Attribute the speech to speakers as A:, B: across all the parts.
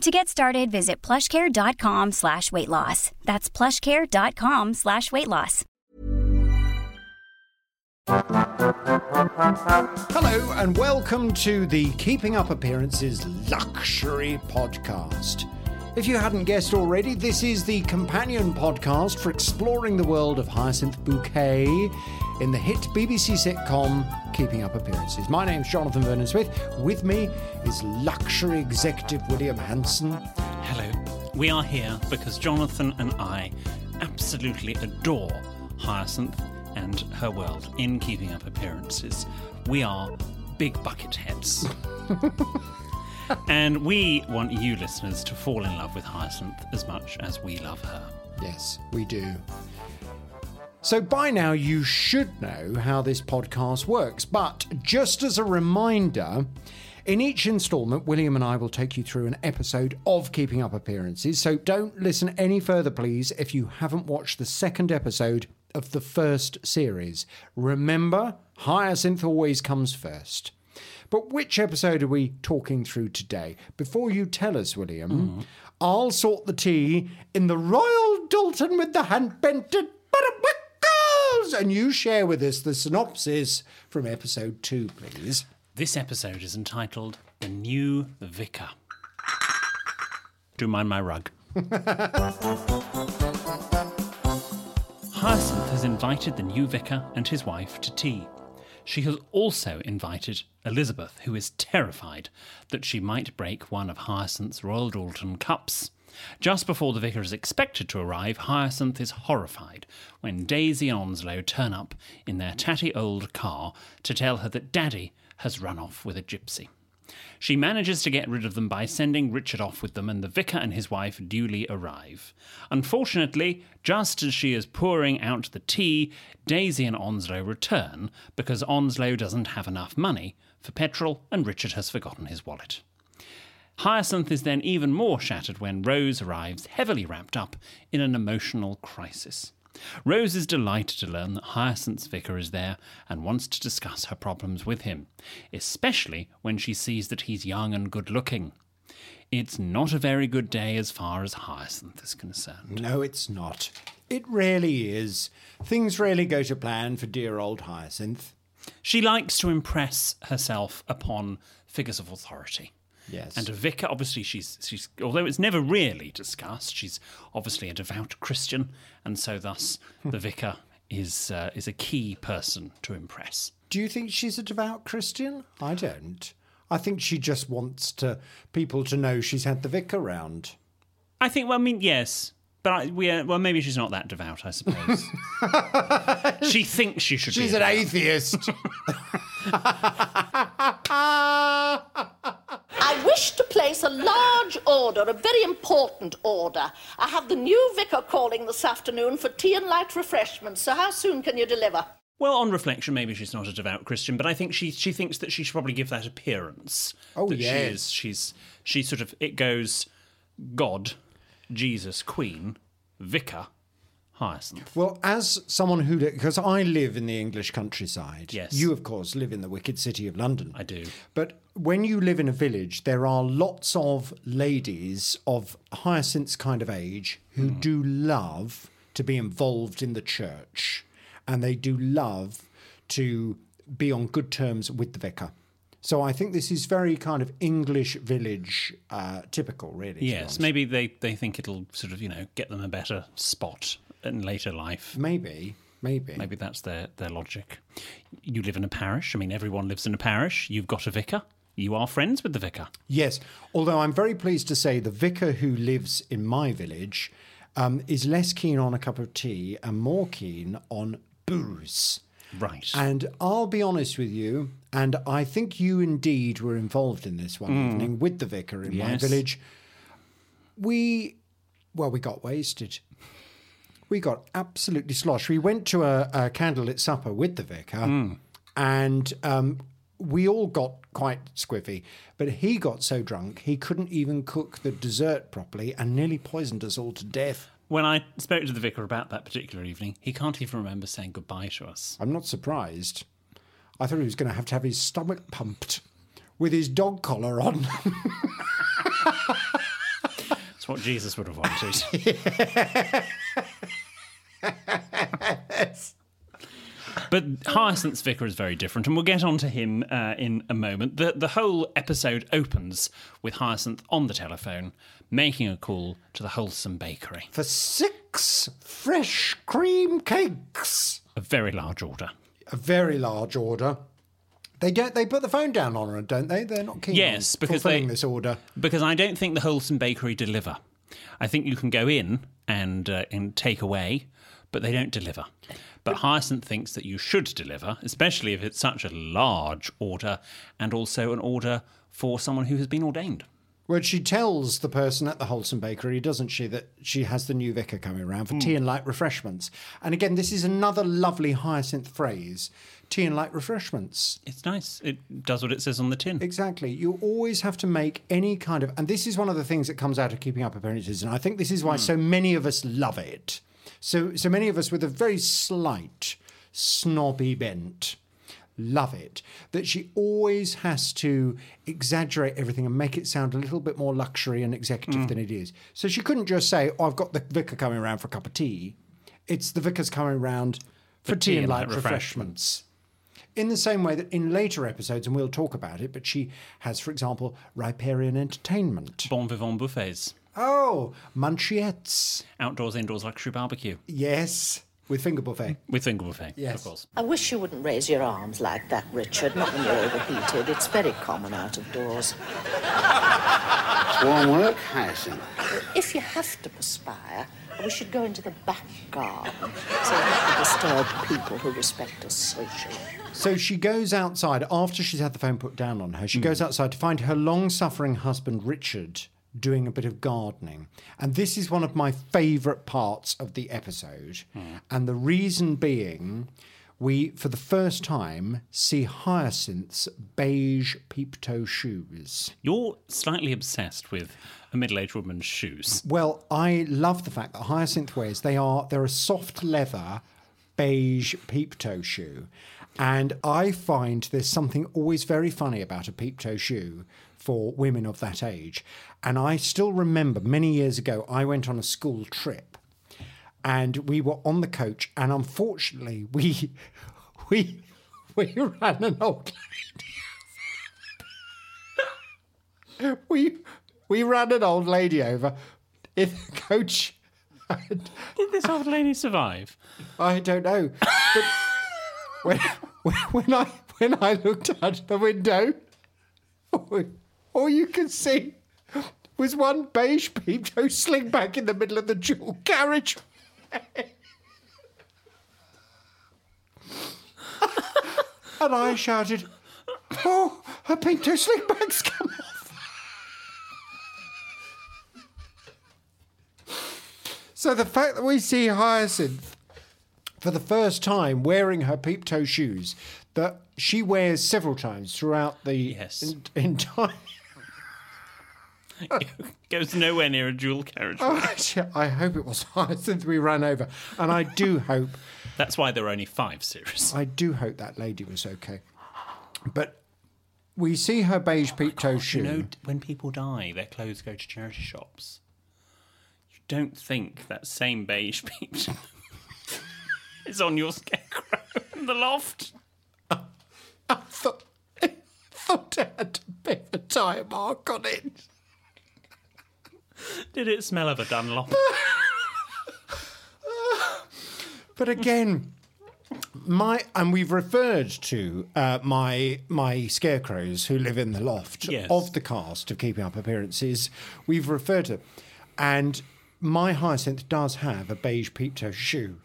A: To get started, visit plushcare.com slash weight loss. That's plushcare.com slash weight loss.
B: Hello, and welcome to the Keeping Up Appearances Luxury Podcast. If you hadn't guessed already, this is the companion podcast for exploring the world of Hyacinth Bouquet in the hit BBC sitcom Keeping Up Appearances. My name's Jonathan Vernon Smith. With me is luxury executive William Hanson.
C: Hello. We are here because Jonathan and I absolutely adore Hyacinth and her world in Keeping Up Appearances. We are big bucket heads. and we want you listeners to fall in love with Hyacinth as much as we love her.
B: Yes, we do. So, by now, you should know how this podcast works. But just as a reminder, in each instalment, William and I will take you through an episode of Keeping Up Appearances. So, don't listen any further, please, if you haven't watched the second episode of the first series. Remember, Hyacinth always comes first. But which episode are we talking through today? Before you tell us, William, mm. I'll sort the tea in the Royal Doulton with the hand bented and you share with us the synopsis from episode two, please.
C: This episode is entitled The New Vicar. Do mind my rug. Hyacinth has invited the new vicar and his wife to tea. She has also invited Elizabeth, who is terrified that she might break one of Hyacinth's Royal Doulton cups. Just before the vicar is expected to arrive, Hyacinth is horrified when Daisy and Onslow turn up in their tatty old car to tell her that Daddy has run off with a gypsy. She manages to get rid of them by sending Richard off with them, and the vicar and his wife duly arrive. Unfortunately, just as she is pouring out the tea, Daisy and Onslow return because Onslow doesn't have enough money for petrol and Richard has forgotten his wallet. Hyacinth is then even more shattered when Rose arrives, heavily wrapped up in an emotional crisis. Rose is delighted to learn that Hyacinth's vicar is there and wants to discuss her problems with him, especially when she sees that he's young and good looking. It's not a very good day as far as Hyacinth is concerned.
B: No, it's not. It really is. Things rarely go to plan for dear old Hyacinth.
C: She likes to impress herself upon figures of authority.
B: Yes.
C: And a vicar, obviously, she's she's although it's never really discussed, she's obviously a devout Christian, and so thus the vicar is uh, is a key person to impress.
B: Do you think she's a devout Christian? I don't. I think she just wants to people to know she's had the vicar round.
C: I think. Well, I mean, yes. But I, we, uh, well, maybe she's not that devout. I suppose she thinks she should.
B: She's an atheist.
D: I wish to place a large order, a very important order. I have the new vicar calling this afternoon for tea and light refreshments, so how soon can you deliver?
C: Well, on reflection, maybe she's not a devout Christian, but I think she she thinks that she should probably give that appearance.
B: Oh,
C: that
B: yes.
C: she is. She's she sort of it goes God, Jesus, Queen, Vicar, Hyacinth.
B: Well, as someone who, because I live in the English countryside,
C: Yes.
B: you, of course, live in the wicked city of London.
C: I do.
B: But when you live in a village, there are lots of ladies of Hyacinth's kind of age who
C: Hmm.
B: do love to be involved in the church and they do love to be on good terms with the vicar. So I think this is very kind of English village uh, typical, really.
C: Yes, maybe they, they think it'll sort of, you know, get them a better spot in later life.
B: Maybe, maybe.
C: Maybe that's their, their logic. You live in a parish. I mean, everyone lives in a parish. You've got a vicar. You are friends with the vicar.
B: Yes, although I'm very pleased to say the vicar who lives in my village um, is less keen on a cup of tea and more keen on booze.
C: Right.
B: And I'll be honest with you, and I think you indeed were involved in this one evening with the vicar in my village. We, well, we got wasted. We got absolutely sloshed. We went to a, a candlelit supper with the vicar, and um, we all got quite squiffy. But he got so drunk he couldn't even cook the dessert properly, and nearly poisoned us all to death.
C: when I spoke to the vicar about that particular evening, he can't even remember saying goodbye to us.
B: I'm not surprised. I thought he was going to have to have his stomach pumped with his dog collar on.
C: That's what Jesus would have wanted. But Hyacinth's vicar is very different, and we'll get on to him uh, in a moment. The, the whole episode opens with Hyacinth on the telephone making a call to the Wholesome Bakery.
B: for six fresh cream cakes.
C: A very large order.
B: A very large order. They don't. They put the phone down on her, don't they? They're not keen
C: Yes,
B: on
C: because
B: fulfilling
C: they-
B: this order.
C: Because I don't think the Wholesome Bakery deliver. I think you can go in and, uh, and take away, but they don't deliver. But Hyacinth thinks that you should deliver, especially if it's such a large order and also an order for someone who has been ordained.
B: Well, she tells the person at the Wholesome Bakery, doesn't she, that she has the new vicar coming around for hmm. tea and light refreshments. And again, this is another lovely hyacinth phrase: tea and light refreshments.
C: It's nice. It does what it says on the tin.
B: Exactly. You always have to make any kind of, and this is one of the things that comes out of keeping up appearances, and I think this is why hmm. so many of us love it. So, so many of us with a very slight snobby bent love it. That she always has to exaggerate everything and make it sound a little bit more luxury and executive hmm. than it is. So she couldn't just say, "Oh, I've got the vicar coming around for a cup of tea." It's the vicar's coming around for, tea, and light refreshments. In the same way that in later episodes, and we'll talk about it, but she has, for example, riparian entertainment.
C: Bon vivant buffets,
B: Oh, munchiettes.
C: outdoors, indoors luxury barbecue
B: Yes, with finger buffet.
C: with finger buffet,
B: Yes.
C: of course.
D: I wish you wouldn't raise your arms like that, Richard. Not when you're overheated. It's very common out of doors.
E: It's warm work, Hyacinth.
D: If you have to perspire, we should go into the back garden so not to disturb people who respect us socially.
B: So she goes outside after she's had the phone put down on her. She hmm. goes outside to find her long suffering husband, Richard, doing a bit of gardening. And this is one of my favourite parts of the episode. Hmm. And the reason being, we, for the first time, see Hyacinth's beige peep toe shoes.
C: You're slightly obsessed with a middle-aged woman's shoes.
B: Well, I love the fact that Hyacinth wears they are they're a soft leather beige peep toe shoe. And I find there's something always very funny about a peep toe shoe for women of that age. And I still remember many years ago I went on a school trip and we were on the coach and unfortunately we we we ran an old lady we we ran an old lady over in the coach and
C: Did this old lady survive?
B: I don't know but when, when when I when I looked out the window all, you could see was one beige peep toe sling back in the middle of the dual carriage and I shouted, "Oh, her pink toe sling bag's come off!" So the fact that we see Hyacinth for the first time wearing her peep toe shoes that she wears several times throughout the
C: Yes.
B: en- entire.
C: Goes nowhere near a dual carriage.
B: Oh, I hope it was Hyacinth we ran over, and I do hope
C: That's why there are only five series.
B: I do hope that lady was okay. But we see her beige peep toe shoe.
C: You know, when people die, their clothes go to charity shops. You don't think that same beige peach is on your scarecrow in the loft?
B: I thought, I thought it had a bit of a tire mark on it.
C: Did it smell of a Dunlop?
B: But again, my and we've referred to uh, my my scarecrows who live in the loft
C: Yes.
B: of the cast of Keeping Up Appearances. We've referred to, and my hyacinth does have a beige peep toe shoe,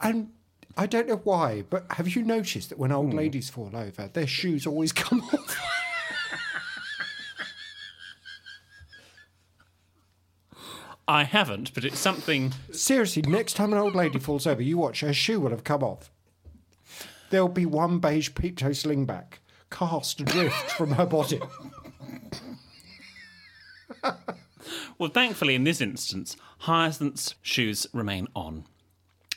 B: and. I don't know why, but have you noticed that when old ladies fall over, their shoes always come off?
C: I haven't, but it's something.
B: Seriously, next time an old lady falls over, you watch, her shoe will have come off. There'll be one beige peep toe slingback cast adrift from her body.
C: Well, thankfully, in this instance, Hyacinth's shoes remain on.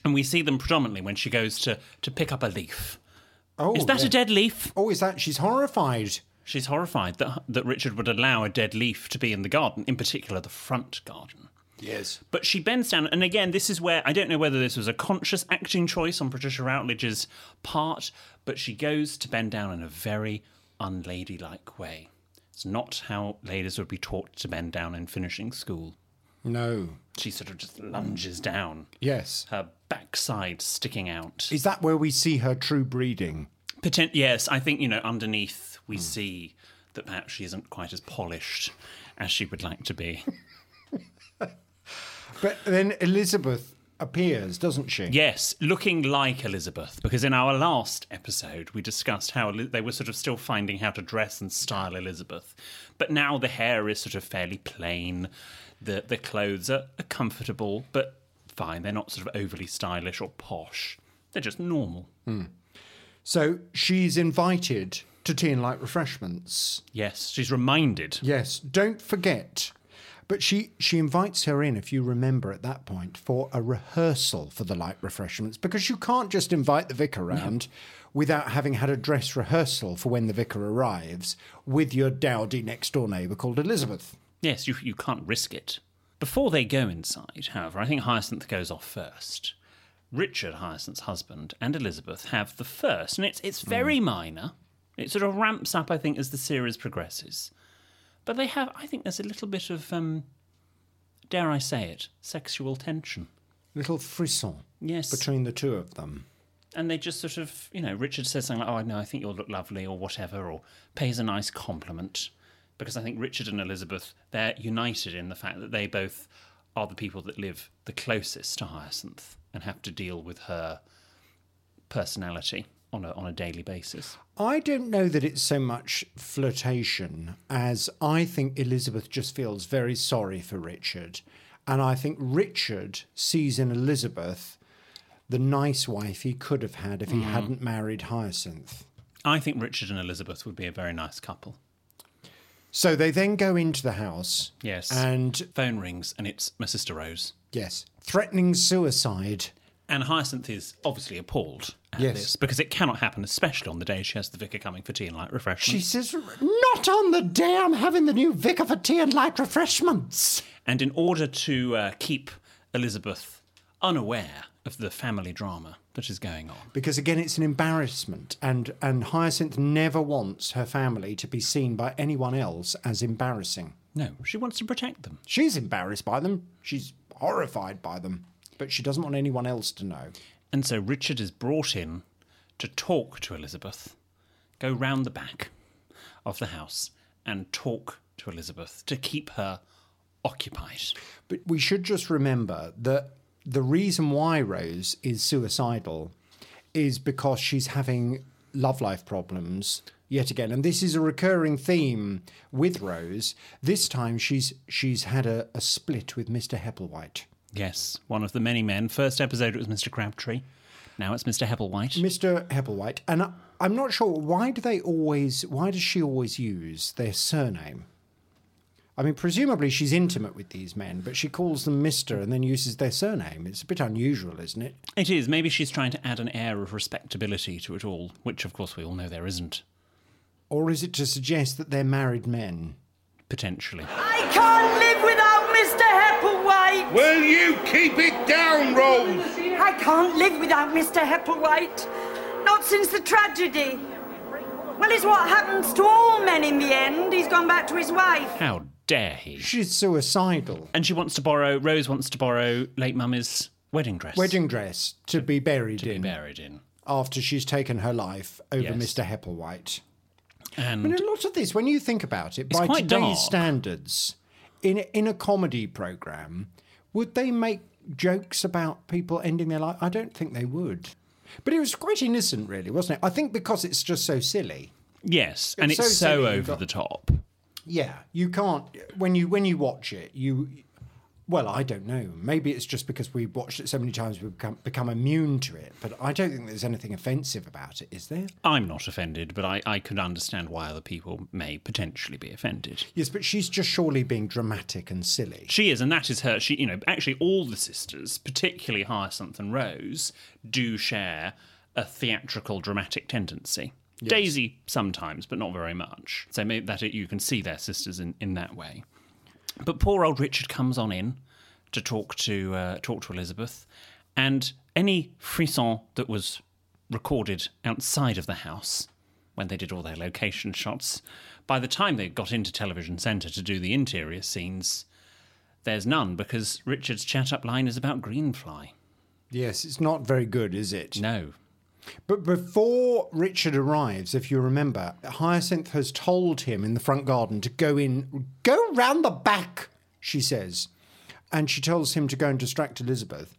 C: And we see them predominantly when she goes to, to pick up a leaf.
B: Oh,
C: Is that
B: yeah.
C: a dead leaf?
B: Oh, is that? She's horrified.
C: She's horrified that, that Richard would allow a dead leaf to be in the garden, in particular the front garden.
B: Yes.
C: But she bends down, and again, this is where I don't know whether this was a conscious acting choice on Patricia Routledge's part, but she goes to bend down in a very unladylike way. It's not how ladies would be taught to bend down in finishing school.
B: No.
C: She sort of just lunges down,
B: Yes.
C: her backside sticking out.
B: Is that where we see her true breeding?
C: Potent- yes, I think, you know, underneath we see that perhaps she isn't quite as polished as she would like to be.
B: But then Elizabeth appears, doesn't she?
C: Yes, looking like Elizabeth, because in our last episode we discussed how they were sort of still finding how to dress and style Elizabeth. But now the hair is sort of fairly plain, the, the clothes are, are comfortable, but fine. They're not sort of overly stylish or posh, they're just normal. Hmm.
B: So she's invited to tea and light refreshments.
C: Yes, she's reminded.
B: Yes. Don't forget. But she, she invites her in, if you remember at that point, for a rehearsal for the light refreshments because you can't just invite the vicar round without having had a dress rehearsal for when the vicar arrives with your dowdy next door neighbour called Elizabeth.
C: Yes, you, you can't risk it. Before they go inside, however, I think Hyacinth goes off first. Richard, Hyacinth's husband, and Elizabeth have the first, and it's, it's hmm. very minor. It sort of ramps up, I think, as the series progresses. But they have, I think there's a little bit of, um, dare I say it, sexual tension.
B: Little frisson
C: Yes.
B: between the two of them.
C: And they just sort of, you know, Richard says something like, oh, no, I think you'll look lovely, or whatever, or pays a nice compliment. Because I think Richard and Elizabeth, they're united in the fact that they both are the people that live the closest to Hyacinth and have to deal with her personality on a, on a daily basis.
B: I don't know that it's so much flirtation as I think Elizabeth just feels very sorry for Richard. And I think Richard sees in Elizabeth the nice wife he could have had if he mm. hadn't married Hyacinth.
C: I think Richard and Elizabeth would be a very nice couple.
B: So they then go into the house.
C: Yes.
B: And
C: Phone rings, and it's my sister Rose.
B: yes, threatening suicide.
C: And Hyacinth is obviously appalled at
B: Yes.
C: this because it cannot happen, especially on the day she has the vicar coming for tea and light refreshments.
B: She says, Not on the day I'm having the new vicar for tea and light refreshments.
C: And in order to uh, keep Elizabeth unaware of the family drama that is going on,
B: because again it's an embarrassment and and hyacinth never wants her family to be seen by anyone else as embarrassing
C: no, she wants to protect them.
B: she's embarrassed by them she's horrified by them but she doesn't want anyone else to know.
C: And so Richard is brought in to talk to Elizabeth, go round the back of the house and talk to Elizabeth to keep her occupied.
B: but we should just remember that the reason why rose is suicidal is because she's having love life problems yet again. And this is a recurring theme with rose. This time she's she's had a, a split with mr hepplewhite
C: Yes, one of the many men. First episode it was Mr. Crabtree. Now it's Mr. Hepplewhite.
B: Mr. Hepplewhite, and I, I'm not sure why do they always, why does she always use their surname? I mean, presumably she's intimate with these men, but she calls them Mister and then uses their surname. It's a bit unusual, isn't it?
C: It is. Maybe she's trying to add an air of respectability to it all, which of course we all know there isn't,
B: Or is it to suggest that they're married men?
C: potentially.
F: I can't live without Mr. Hepplewhite.
E: Will you keep it down, Rose?
F: I can't live without Mr. Hepplewhite. Not since the tragedy. Well, it's what happens to all men in the end. He's gone back to his wife.
C: How dare he?
B: She's suicidal.
C: And she wants to borrow, Rose wants to borrow late mummy's wedding dress.
B: wedding dress to be buried
C: to be
B: in
C: buried in.
B: after she's taken her life over
C: Yes.
B: Mr. Hepplewhite.
C: And
B: I mean, a lot of this, when you think about it, by
C: quite
B: today's
C: dark.
B: standards, in in a comedy program, would they make jokes about people ending their life? I don't think they would. But it was quite innocent, really, wasn't it? I think because it's just so silly.
C: yes, and
B: It's
C: it's,
B: so
C: so, over
B: got-
C: the top.
B: Yeah, you can't when you when you watch it, you. Well, I don't know. Maybe it's just because we've watched it so many times we've become, become immune to it. But I don't think there's anything offensive about it, is there?
C: I'm not offended, but I, I could understand why other people may potentially be offended.
B: Yes, but she's just surely being dramatic and silly.
C: She is, and that is her. She, you know, actually, all the sisters, particularly Hyacinth and Rose, do share a theatrical, dramatic tendency. Daisy sometimes, but not very much. So maybe that you can see their sisters in, in that way. But poor old Richard comes on in to talk to uh, talk to Elizabeth, and any frisson that was recorded outside of the house when they did all their location shots, by the time they got into Television Centre to do the interior scenes, there's none because Richard's chat up line is about Greenfly.
B: Yes, it's not very good, is it?
C: No.
B: But before Richard arrives, if you remember, Hyacinth has told him in the front garden to go in, go round the back, she says. And she tells him to go and distract Elizabeth.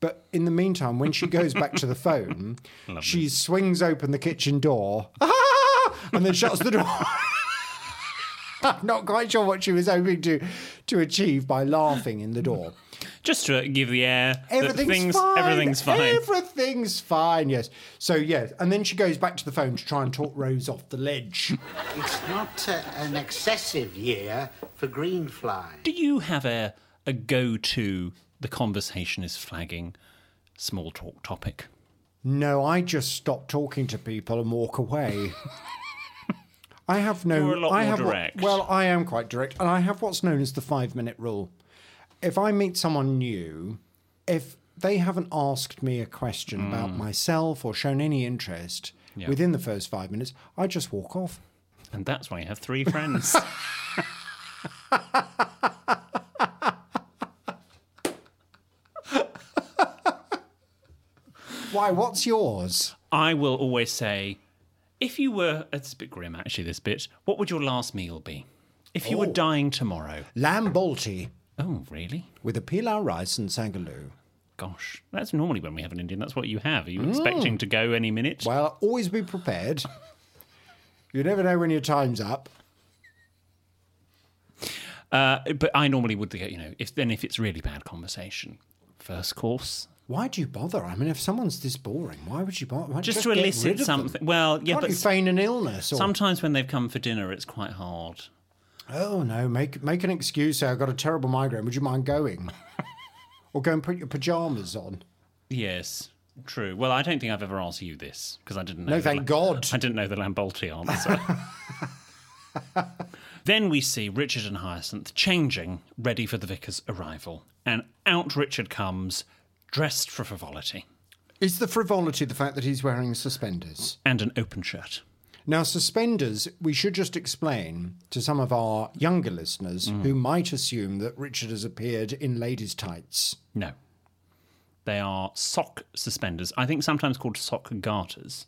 B: But in the meantime, when she goes back to the phone, she swings open the kitchen door and then shuts the door. I'm not quite sure what she was hoping to, to achieve by laughing in the door.
C: Just to give the air
B: Everything's
C: things,
B: fine.
C: everything's fine.
B: Everything's fine. Yes. So yes, and then she goes back to the phone to try and talk Rose off the ledge.
G: It's not uh, an excessive year for greenfly.
C: Do you have a, a go to the conversation is flagging small talk topic?
B: no, I just stop talking to people and walk away. I have no.
C: You're a lot
B: I
C: more
B: have what- well, I am quite direct, and I have what's known as the five-minute rule. If I meet someone new, if they haven't asked me a question about
C: Mm.
B: myself or shown any interest
C: Yeah.
B: within the first five minutes, I just walk off.
C: And that's why you have three friends.
B: Why? What's yours?
C: I will always say, if you were, it's a bit grim actually, this bit, what would your last meal be? If you were
B: Oh.
C: dying tomorrow.
B: Lamb balti
C: Oh, really?
B: with a pilau rice and saag aloo.
C: Gosh, that's normally when we have an Indian. That's what you have. Are you expecting to go any minute?
B: Well, always be prepared. you never know when your time's up.
C: Uh, but I normally would get, you know, if then if it's really bad conversation, first course,
B: Why do you bother? I mean, if someone's this boring, why would you bother?
C: Just,
B: just
C: to elicit
B: rid of them?
C: something. Well, yeah,
B: Can't
C: but
B: you feign an illness? Or,
C: sometimes when they've come for dinner, it's quite hard.
B: Oh no, make make an excuse. Say I've got a terrible migraine. Would you mind going? or go and put your pajamas on.
C: Yes, true. Well, I don't think I've ever asked you this because I didn't know.
B: No, thank God.
C: I didn't know the lamb balti answer. then we see Richard and Hyacinth changing, ready for the vicar's arrival, and out Richard comes, dressed for frivolity
B: Is the frivolity the fact that he's wearing suspenders?
C: and an open shirt.
B: Now, suspenders, we should just explain to some of our younger listeners mm. who might assume that Richard has appeared in ladies' tights.
C: No. They are sock suspenders, I think sometimes called sock garters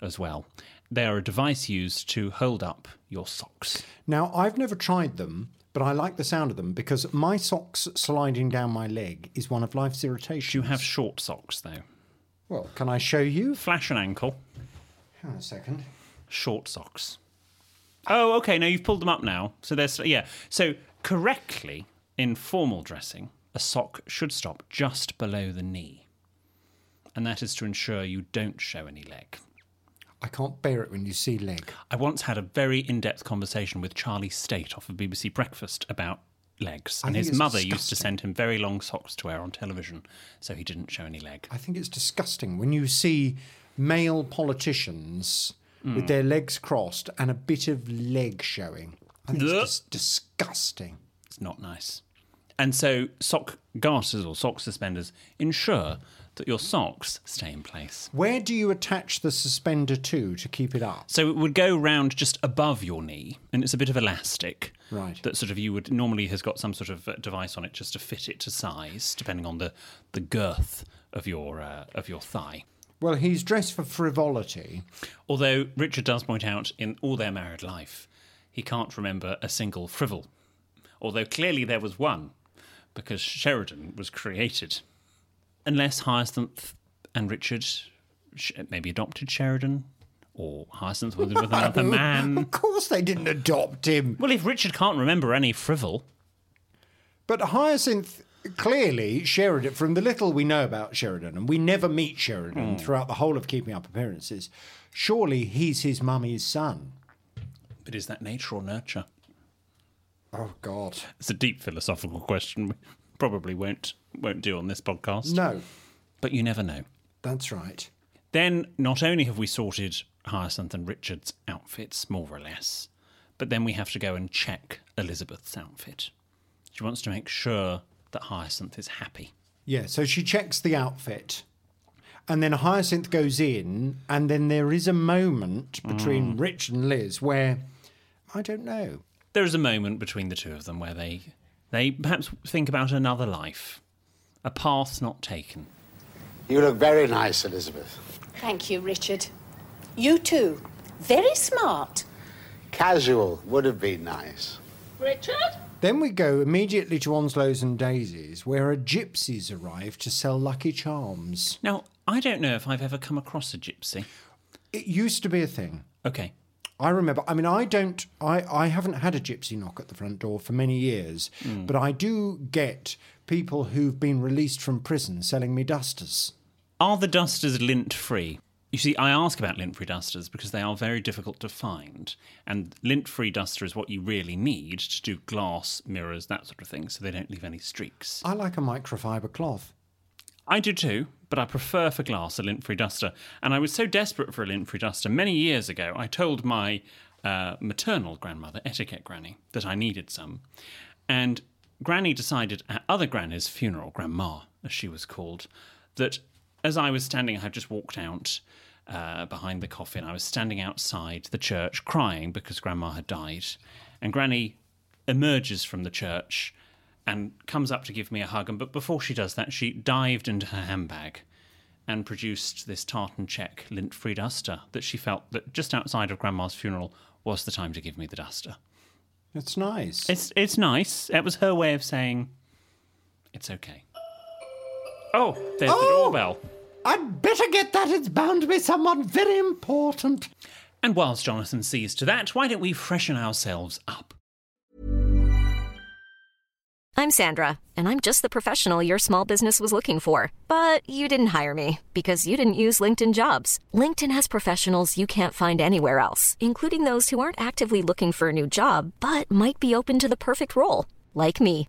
C: as well. They are a device used to hold up your socks.
B: Now, I've never tried them, but I like the sound of them because my socks sliding down my leg is one of life's irritations.
C: You have short socks, though.
B: Well, can I show you?
C: Flash an ankle,
B: Hang on a second.
C: Short socks. Oh, okay. Now you've pulled them up now. So there's, yeah. So correctly, in formal dressing, a sock should stop just below the knee. And that is to ensure you don't show any leg.
B: I can't bear it when you see leg.
C: I once had a very in depth conversation with Charlie Stayt off of BBC Breakfast about legs.
B: I
C: And his mother used to send him very long socks to wear on television so he didn't show any leg.
B: I think it's disgusting when you see male politicians with their legs crossed and a bit of leg showing. I think it's just disgusting.
C: It's not nice. And so sock garters or sock suspenders ensure that your socks stay in place.
B: Where do you attach the suspender to to keep it up?
C: So it would go round just above your knee, and it's a bit of elastic.
B: Right.
C: That sort of you would normally has got some sort of uh, device on it just to fit it to size, depending on the, the girth of your uh, of your thigh.
B: Well, he's dressed for frivolity.
C: Although Richard does point out in all their married life, he can't remember a single frivol. Although clearly there was one, because Sheridan was created. Unless Hyacinth and Richard maybe adopted Sheridan, or Hyacinth was with another man.
B: Of course, they didn't adopt him.
C: Well, if Richard can't remember any frivol,
B: But Hyacinth, clearly, Sheridan, from the little we know about Sheridan, and we never meet Sheridan hmm. throughout the whole of Keeping Up Appearances, surely he's his mummy's son.
C: but is that nature or nurture?
B: Oh, God.
C: It's a deep philosophical question. We probably won't won't do on this podcast.
B: No,
C: But you never know.
B: that's right.
C: Then not only have we sorted Hyacinth and Richard's outfits, more or less, but then we have to go and check Elizabeth's outfit. She wants to make sure that Hyacinth is happy.
B: Yeah, so she checks the outfit. And then Hyacinth goes in, and then there is a moment between mm. Rich and Liz where I don't know.
C: There is a moment between the two of them where they they perhaps think about another life, a path not taken.
G: You look very nice, Elizabeth.
D: Thank you, Richard. You too. Very smart.
G: Casual would have been nice.
D: Richard?
B: Then we go immediately to Onslow's and Daisy's, where a gypsies arrive to sell Lucky Charms.
C: Now, I don't know if I've ever come across a gypsy.
B: It used to be a thing.
C: Okay.
B: I remember. I mean, I don't. I I haven't had a gypsy knock at the front door for many years, hmm. but I do get people who've been released from prison selling me dusters.
C: Are the dusters lint free? You see, I ask about lint free dusters because they are very difficult to find. And lint free duster is what you really need to do glass, mirrors, that sort of thing, so they don't leave any streaks.
B: I like a microfiber cloth.
C: I do too, but I prefer for glass a lint free duster. And I was so desperate for a lint free duster many years ago, I told my uh, maternal grandmother, etiquette granny, that I needed some. And Granny decided at other Granny's funeral, Grandma, as she was called, that as I was standing, I had just walked out uh, behind the coffin. I was standing outside the church crying because Grandma had died. And Granny emerges from the church and comes up to give me a hug. And but before she does that, she dived into her handbag and produced this tartan check lint free duster that she felt that just outside of Grandma's funeral was the time to give me the duster.
B: It's nice.
C: It's it's nice. It was her way of saying it's okay. Oh, there's the
B: Oh!
C: doorbell.
B: I'd better get that. It's bound to be someone very important.
C: And whilst Jonathan sees to that, why don't we freshen ourselves up?
H: I'm Sandra, and I'm just the professional your small business was looking for. But you didn't hire me because you didn't use LinkedIn jobs. LinkedIn has professionals you can't find anywhere else, including those who aren't actively looking for a new job but might be open to the perfect role, like me.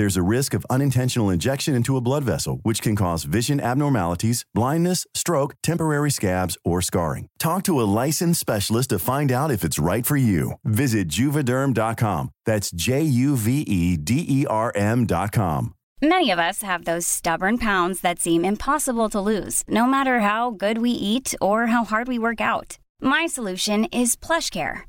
I: There's a risk of unintentional injection into a blood vessel, which can cause vision abnormalities, blindness, stroke, temporary scabs, or scarring. Talk to a licensed specialist to find out if it's right for you. Visit juvederm.com. That's J U V E D E R M.com.
A: Many of us have those stubborn pounds that seem impossible to lose, no matter how good we eat or how hard we work out. My solution is PlushCare.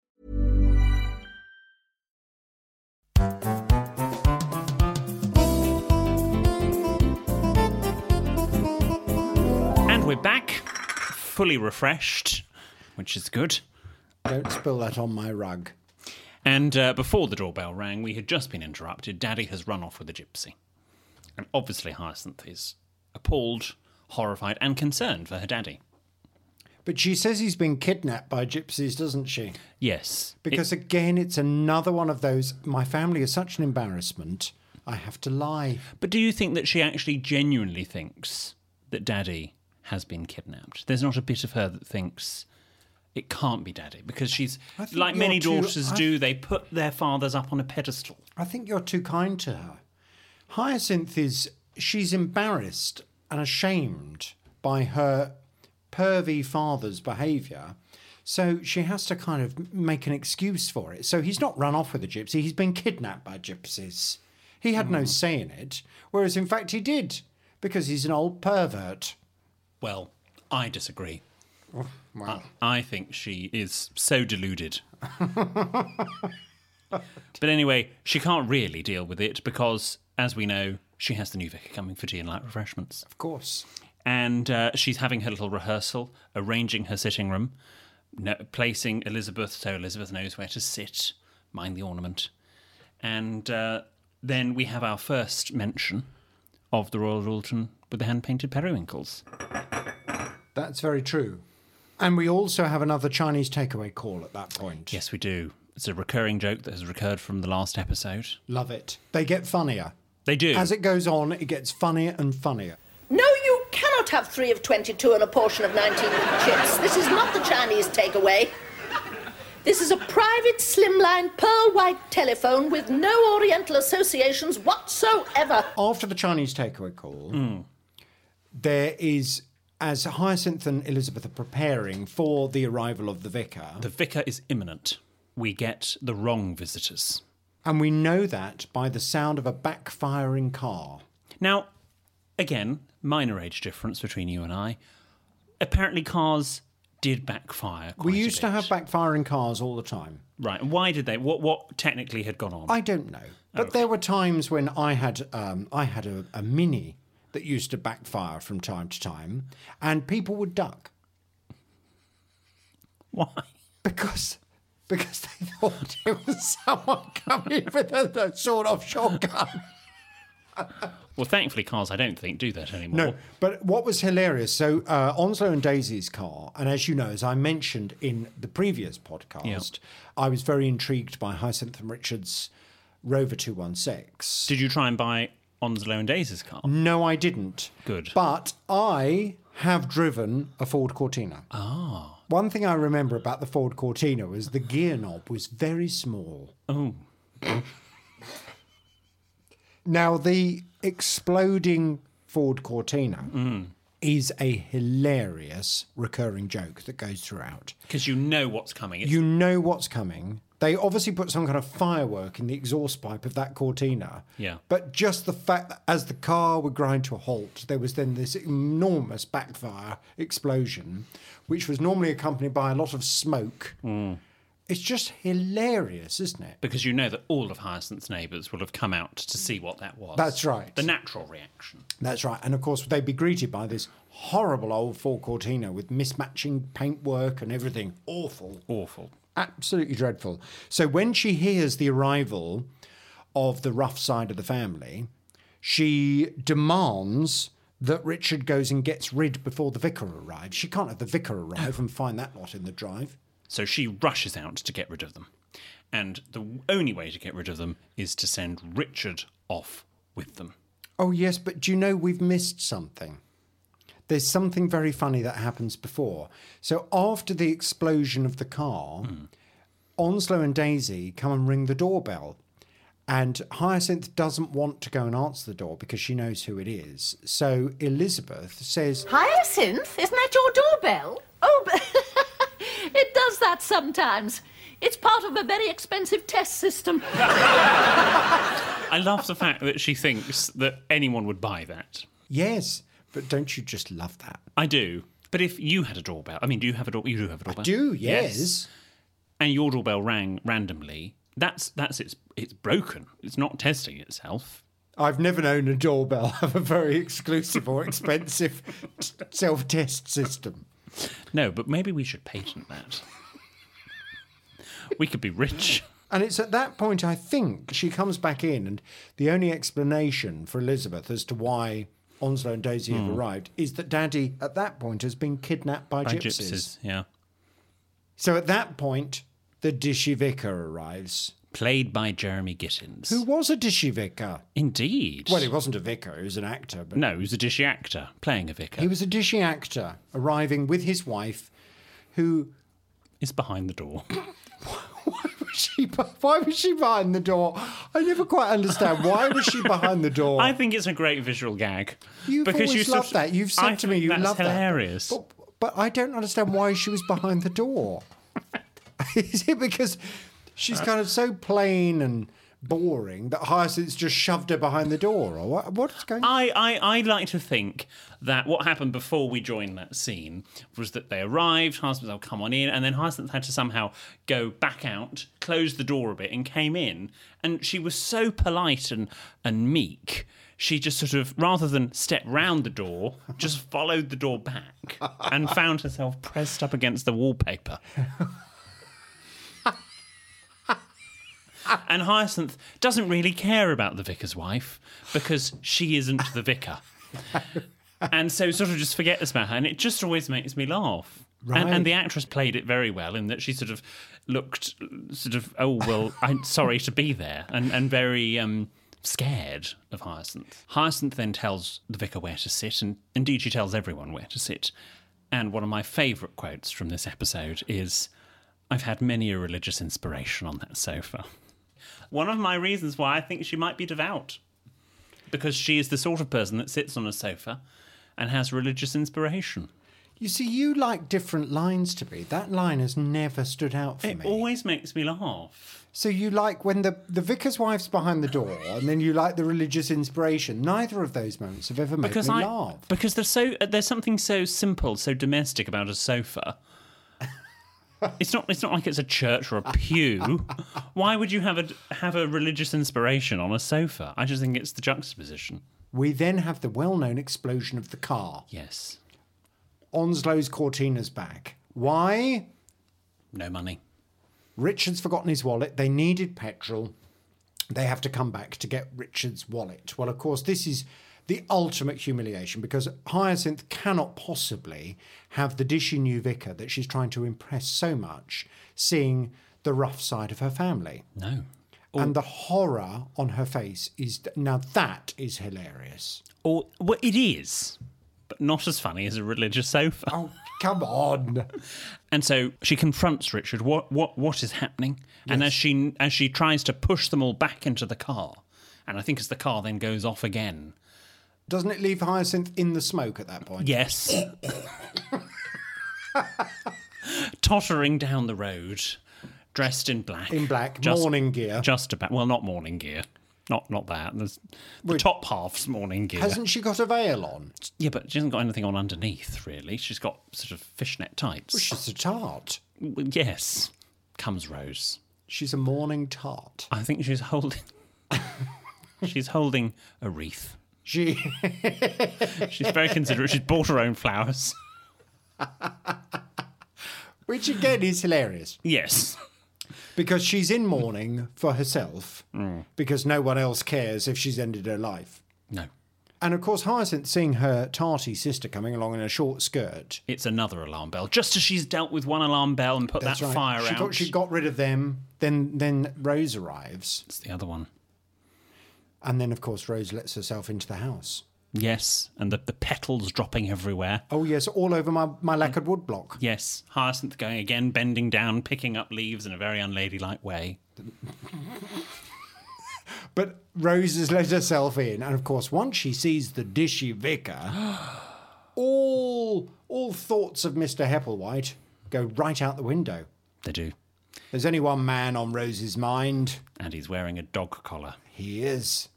C: We're back, fully refreshed, which is good.
B: Don't spill that on my rug.
C: And uh, before the doorbell rang, we had just been interrupted. Daddy has run off with a gypsy. And obviously, Hyacinth is appalled, horrified, and concerned for her daddy.
B: But she says he's been kidnapped by gypsies, doesn't she?
C: Yes.
B: Because again, it's another one of those. My family is such an embarrassment. I have to lie.
C: But do you think that she actually genuinely thinks that Daddy has been kidnapped? There's not a bit of her that thinks it can't be Daddy because she's like many daughters do. They put their fathers up on a pedestal.
B: I think you're too kind to her. Hyacinth is. She's embarrassed and ashamed by her pervy father's behaviour. So she has to kind of make an excuse for it. So he's not run off with a gypsy, he's been kidnapped by gypsies. He had no hmm. say in it, whereas in fact he did, because he's an old pervert.
C: Well, I disagree.
B: Well,
C: I, I think she is so deluded. but anyway, she can't really deal with it because, as we know, she has the new vicar coming for tea and light refreshments.
B: of course.
C: And uh, she's having her little rehearsal, arranging her sitting room, no, placing Elizabeth so Elizabeth knows where to sit, mind the ornament. And uh, then we have our first mention of the Royal Doulton with the hand painted periwinkles.
B: That's very true. And we also have another Chinese takeaway call at that point.
C: Yes, we do. It's a recurring joke that has recurred from the last episode.
B: Love it. They get funnier.
C: They do.
B: As it goes on, it gets funnier and funnier.
D: No, you cannot have three of 22 and a portion of 19 with chips. This is not the Chinese takeaway. This is a private slimline pearl white telephone with no Oriental associations whatsoever.
B: After the Chinese takeaway call, hmm. there is, as Hyacinth and Elizabeth are preparing for the arrival of the vicar,
C: The vicar is imminent. We get the wrong visitors.
B: and we know that by the sound of a backfiring car.
C: Now, again, minor age difference between you and I. Apparently, cars did backfire.
B: We used to have backfiring cars all the time.
C: Right. and Why did they? What what technically had gone on?
B: I don't know, but there were times when I had um, I had a, a mini that used to backfire from time to time, and people would duck
C: Why?
B: because because they thought it was someone coming with a, sort of shotgun.
C: Well, thankfully, cars I don't think do that anymore.
B: No, but what was hilarious? So uh, Onslow and Daisy's car, and as you know, as I mentioned in the previous podcast, I was very intrigued by Hyacinth and Richard's Rover Two One Six.
C: Did you try and buy Onslow and Daisy's car?
B: No, I didn't.
C: Good.
B: But I have driven a Ford Cortina.
C: Ah.
B: One thing I remember about the Ford Cortina was the gear knob was very small.
C: Oh.
B: Now, the exploding Ford Cortina
C: Mm.
B: is a hilarious recurring joke that goes throughout.
C: Because you know what's coming. It's,
B: You know what's coming. They obviously put some kind of firework in the exhaust pipe of that Cortina.
C: Yeah.
B: But just the fact that as the car would grind to a halt, there was then this enormous backfire explosion, which was normally accompanied by a lot of smoke.
C: Mm.
B: It's just hilarious, isn't it?
C: because you know that all of Hyacinth's neighbours will have come out to see what that was.
B: That's right.
C: The natural reaction.
B: That's right. And of course, they'd be greeted by this horrible old Ford Cortina with mismatching paintwork and everything. Awful.
C: Awful.
B: Absolutely dreadful. So when she hears the arrival of the rough side of the family, she demands that Richard goes and gets rid before the vicar arrives. She can't have the vicar arrive and find that lot in the drive.
C: So she rushes out to get rid of them. And the only way to get rid of them is to send Richard off with them.
B: Oh, yes, but do you know we've missed something? There's something very funny that happens before. So after the explosion of the car, hmm. Onslow and Daisy come and ring the doorbell. And Hyacinth doesn't want to go and answer the door because she knows who it is. So Elizabeth says,
D: Hyacinth, isn't that your doorbell? Oh, but it does that sometimes. It's part of a very expensive test system.
C: I love the fact that she thinks that anyone would buy that.
B: Yes, but don't you just love that?
C: I do. But if you had a doorbell, I mean, do you have a doorbell? You do have a doorbell.
B: I do yes.
C: And your doorbell rang randomly. That's that's it's it's broken. It's not testing itself.
B: I've never known a doorbell have a very exclusive or expensive self-test system.
C: No, but maybe we should patent that. we could be rich.
B: And it's at that point, I think, she comes back in, and the only explanation for Elizabeth as to why Onslow and Daisy have
C: Hmm.
B: arrived is that Daddy, at that point, has been kidnapped by,
C: By
B: gypsies.
C: gypsies, yeah.
B: So at that point, the Dishy Vicar arrives.
C: Played by Jeremy Gittins.
B: Who was a Dishy Vicar?
C: Indeed.
B: Well, he wasn't a vicar, he was an actor. But
C: No, he was a dishy actor playing a vicar.
B: He was a Dishy actor arriving with his wife, who
C: is behind the door.
B: she, why was she behind the door? I never quite understand. Why was she behind the door?
C: I think it's a great visual gag.
B: You've
C: because
B: always
C: you
B: loved that. You've said
C: I
B: to me you love
C: hilarious.
B: that. But, but I don't understand why she was behind the door. Is it because she's kind of so plain and boring that Hyacinth's just shoved her behind the door, or what, what's going on?
C: I, I, I like to think that what happened before we joined that scene was that they arrived, Hyacinth said, oh, come on in, and then Hyacinth had to somehow go back out, close the door a bit, and came in. And she was so polite and, and meek, she just sort of, rather than step round the door, just followed the door back and found herself pressed up against the wallpaper. And Hyacinth doesn't really care about the vicar's wife because she isn't the vicar. and so sort of just forgets about her. And it just always makes me laugh. And, and the actress played it very well in that she sort of looked sort of, oh, well, I'm sorry to be there, and, and very um, scared of Hyacinth. Hyacinth then tells the vicar where to sit, and indeed she tells everyone where to sit. And one of my favourite quotes from this episode is I've had many a religious inspiration on that sofa. One of my reasons why I think she might be devout. Because she is the sort of person that sits on a sofa and has religious inspiration.
B: You see, you like different lines to me. That line has never stood out for
C: It
B: me.
C: It always makes me laugh.
B: So you like when the, the vicar's wife's behind the door, and then you like the religious inspiration. Neither of those moments have ever made
C: Because
B: me
C: I
B: laugh.
C: because there's so uh, there's something so simple, so domestic about a sofa. It's not. It's not like it's a church or a pew. Why would you have a have a religious inspiration on a sofa? I just think it's the juxtaposition.
B: We then have the well-known explosion of the car.
C: Yes.
B: Onslow's Cortina's back. Why?
C: No money.
B: Richard's forgotten his wallet. They needed petrol. They have to come back to get Richard's wallet. Well, of course, this is the ultimate humiliation because Hyacinth cannot possibly have the dishy new vicar that she's trying to impress so much seeing the rough side of her family.
C: No.
B: And the horror on her face is now that is hilarious.
C: Or well, it is, but not as funny as a religious sofa.
B: Oh, come on!
C: And so she confronts Richard. What what what is happening? And as she as she tries to push them all back into the car, and I think as the car then goes off again.
B: Doesn't it leave Hyacinth in the smoke at that point?
C: Yes. Tottering down the road, dressed in black.
B: In black, just, morning gear.
C: Just about. Well, not morning gear. Not not that. There's the top half's morning gear.
B: Hasn't she got a veil on?
C: Yeah, but she hasn't got anything on underneath, really. She's got sort of fishnet tights.
B: Well, she's a tart.
C: Well, Yes. Comes Rose.
B: She's a morning tart.
C: I think she's holding. she's holding a wreath.
B: She.
C: She's very considerate. She's bought her own flowers.
B: Which again is hilarious.
C: Yes.
B: Because she's in mourning for herself,
C: Mm.
B: because no one else cares if she's ended her life.
C: No.
B: And of course, Hyacinth seeing her tarty sister coming along in a short skirt.
C: It's another alarm bell. Just as she's dealt with one alarm bell and put that
B: right.
C: fire
B: she
C: out.
B: Got, she got rid of them. Then, then Rose arrives,
C: It's the other one.
B: And then of course Rose lets herself into the house.
C: Yes. And the, the petals dropping everywhere.
B: Oh yes, all over my, my mm. lacquered wood block.
C: Yes. Hyacinth going again, bending down, picking up leaves in a very unladylike way.
B: But Rose has let herself in, and of course, once she sees the dishy vicar, all all thoughts of Mister Hepplewhite go right out the window.
C: They do.
B: There's only one man on Rose's mind.
C: And he's wearing a dog collar.
B: He is.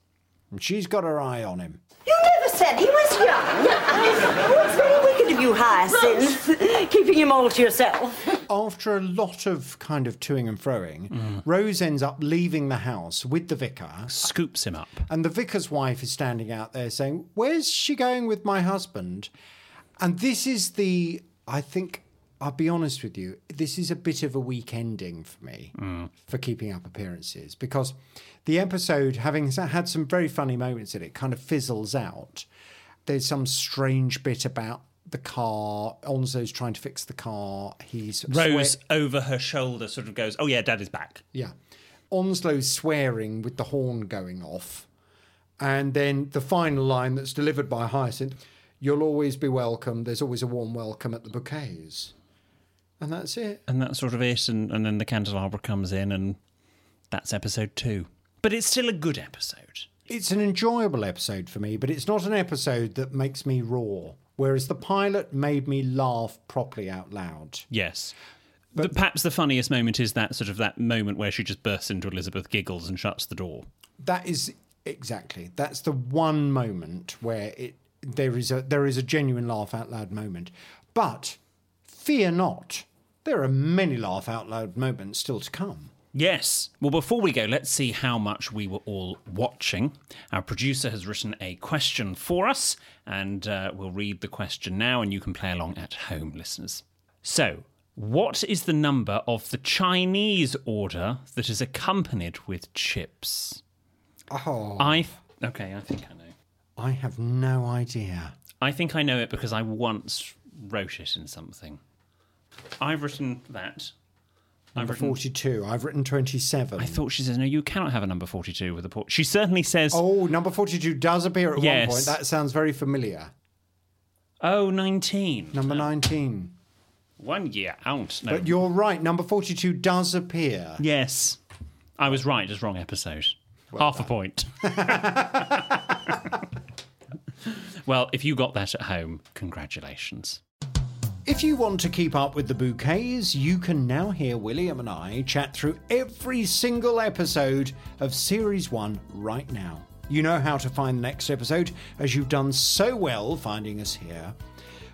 B: And she's got her eye on him.
F: You never said he was young. It's very wicked of you, Hyacinth, keeping him all to yourself.
B: After a lot of kind of toing and froing, mm. Rose ends up leaving the house with the vicar.
C: Scoops him up.
B: And the vicar's wife is standing out there saying, Where's she going with my husband? And this is the, I think, I'll be honest with you, this is a bit of a weak ending for me mm. for keeping up appearances because the episode, having had some very funny moments in it, kind of fizzles out. There's some strange bit about the car. Onslow's trying to fix the car. He's
C: Rose
B: swear-
C: over her shoulder sort of goes, Oh, yeah, dad is back.
B: yeah. Onslow's swearing with the horn going off. And then the final line that's delivered by Hyacinth You'll always be welcome. There's always a warm welcome at the bouquets. And that's it.
C: And that's sort of it. And, and then the candelabra comes in, and that's episode two. But it's still a good episode.
B: It's an enjoyable episode for me, but it's not an episode that makes me roar. Whereas the pilot made me laugh properly out loud.
C: Yes. But perhaps the funniest moment is that sort of that moment where she just bursts into Elizabeth, giggles, and shuts the door.
B: That is exactly. That's the one moment where it there is a there is a genuine laugh out loud moment. But fear not. There are many laugh out loud moments still to come.
C: Yes. Well, before we go, let's see how much we were all watching. Our producer has written a question for us, and uh, we'll read the question now, and you can play along at home, listeners. So, what is the number of the Chinese order that is accompanied with chips?
B: Oh,
C: I. Okay, I think I know.
B: I have no idea.
C: I think I know it because I once wrote it in something. I've written that.
B: Number
C: written-
B: 42. I've written 27.
C: I thought she says, no, you cannot have a number 42 with a port. She certainly says,
B: Oh, number 42 does appear at
C: Yes.
B: one point. That sounds very familiar.
C: oh, 19.
B: Number 19.
C: One year out. No.
B: But you're right. Number 42 does appear.
C: Yes. I was right, just wrong episode. Half a point. well, if you got that at home, congratulations.
B: If you want to keep up with the bouquets, you can now hear William and I chat through every single episode of Series 1 right now. You know how to find the next episode, as you've done so well finding us here.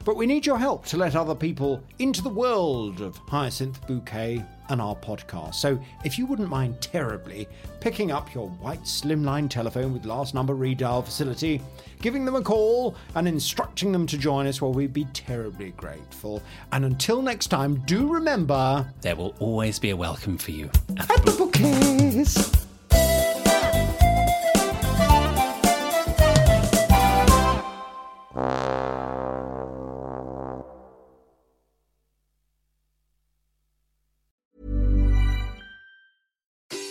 B: But we need your help to let other people into the world of Hyacinth Bouquet and our podcast. So if you wouldn't mind terribly picking up your white slimline telephone with last number redial facility, giving them a call and instructing them to join us, well, we'd be terribly grateful. And until next time, do remember
C: There will always be a welcome for you.
B: at the bouquets.